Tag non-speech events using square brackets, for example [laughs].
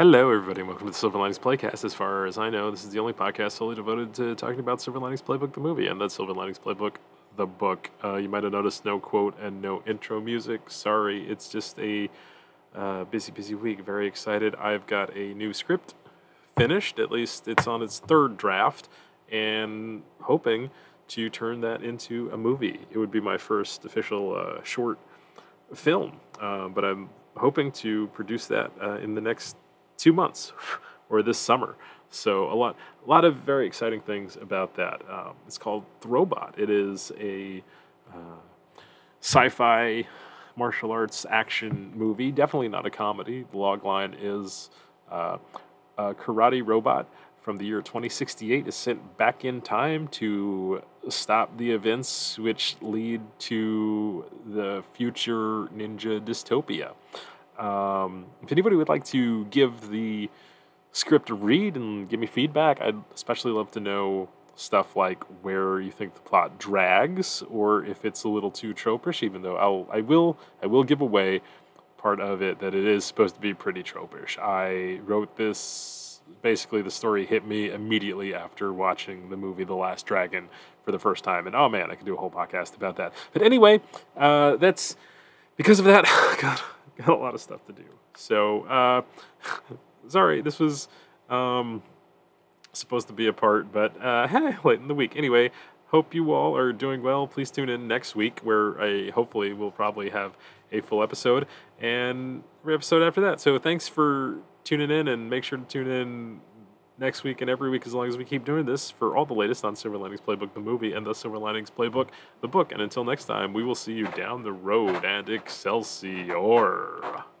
Hello, everybody, and welcome to the Silver Linings Playcast. As far as I know, this is the only podcast solely devoted to talking about Silver Linings Playbook, the movie, and that's Silver Linings Playbook, the book. Uh, you might have noticed no quote and no intro music. Sorry, it's just a uh, busy, busy week. Very excited. I've got a new script finished, at least it's on its third draft, and hoping to turn that into a movie. It would be my first official uh, short film, uh, but I'm hoping to produce that uh, in the next two months [laughs] or this summer. So a lot, a lot of very exciting things about that. Um, it's called Throwbot. It is a uh, sci-fi martial arts action movie. Definitely not a comedy. The log line is uh, a karate robot from the year 2068 is sent back in time to stop the events which lead to the future ninja dystopia. Um, if anybody would like to give the script a read and give me feedback, I'd especially love to know stuff like where you think the plot drags or if it's a little too tropish. Even though I'll, I will, I will give away part of it that it is supposed to be pretty tropish. I wrote this. Basically, the story hit me immediately after watching the movie The Last Dragon for the first time, and oh man, I could do a whole podcast about that. But anyway, uh, that's because of that. [laughs] God [laughs] got a lot of stuff to do. So, uh, [laughs] sorry, this was um, supposed to be a part, but uh, hey, [laughs] late in the week. Anyway, hope you all are doing well. Please tune in next week, where I hopefully will probably have a full episode and re episode after that. So, thanks for tuning in, and make sure to tune in next week and every week as long as we keep doing this for all the latest on Silver Linings Playbook, the movie, and the Silver Linings Playbook, the book. And until next time, we will see you down the road and Excelsior.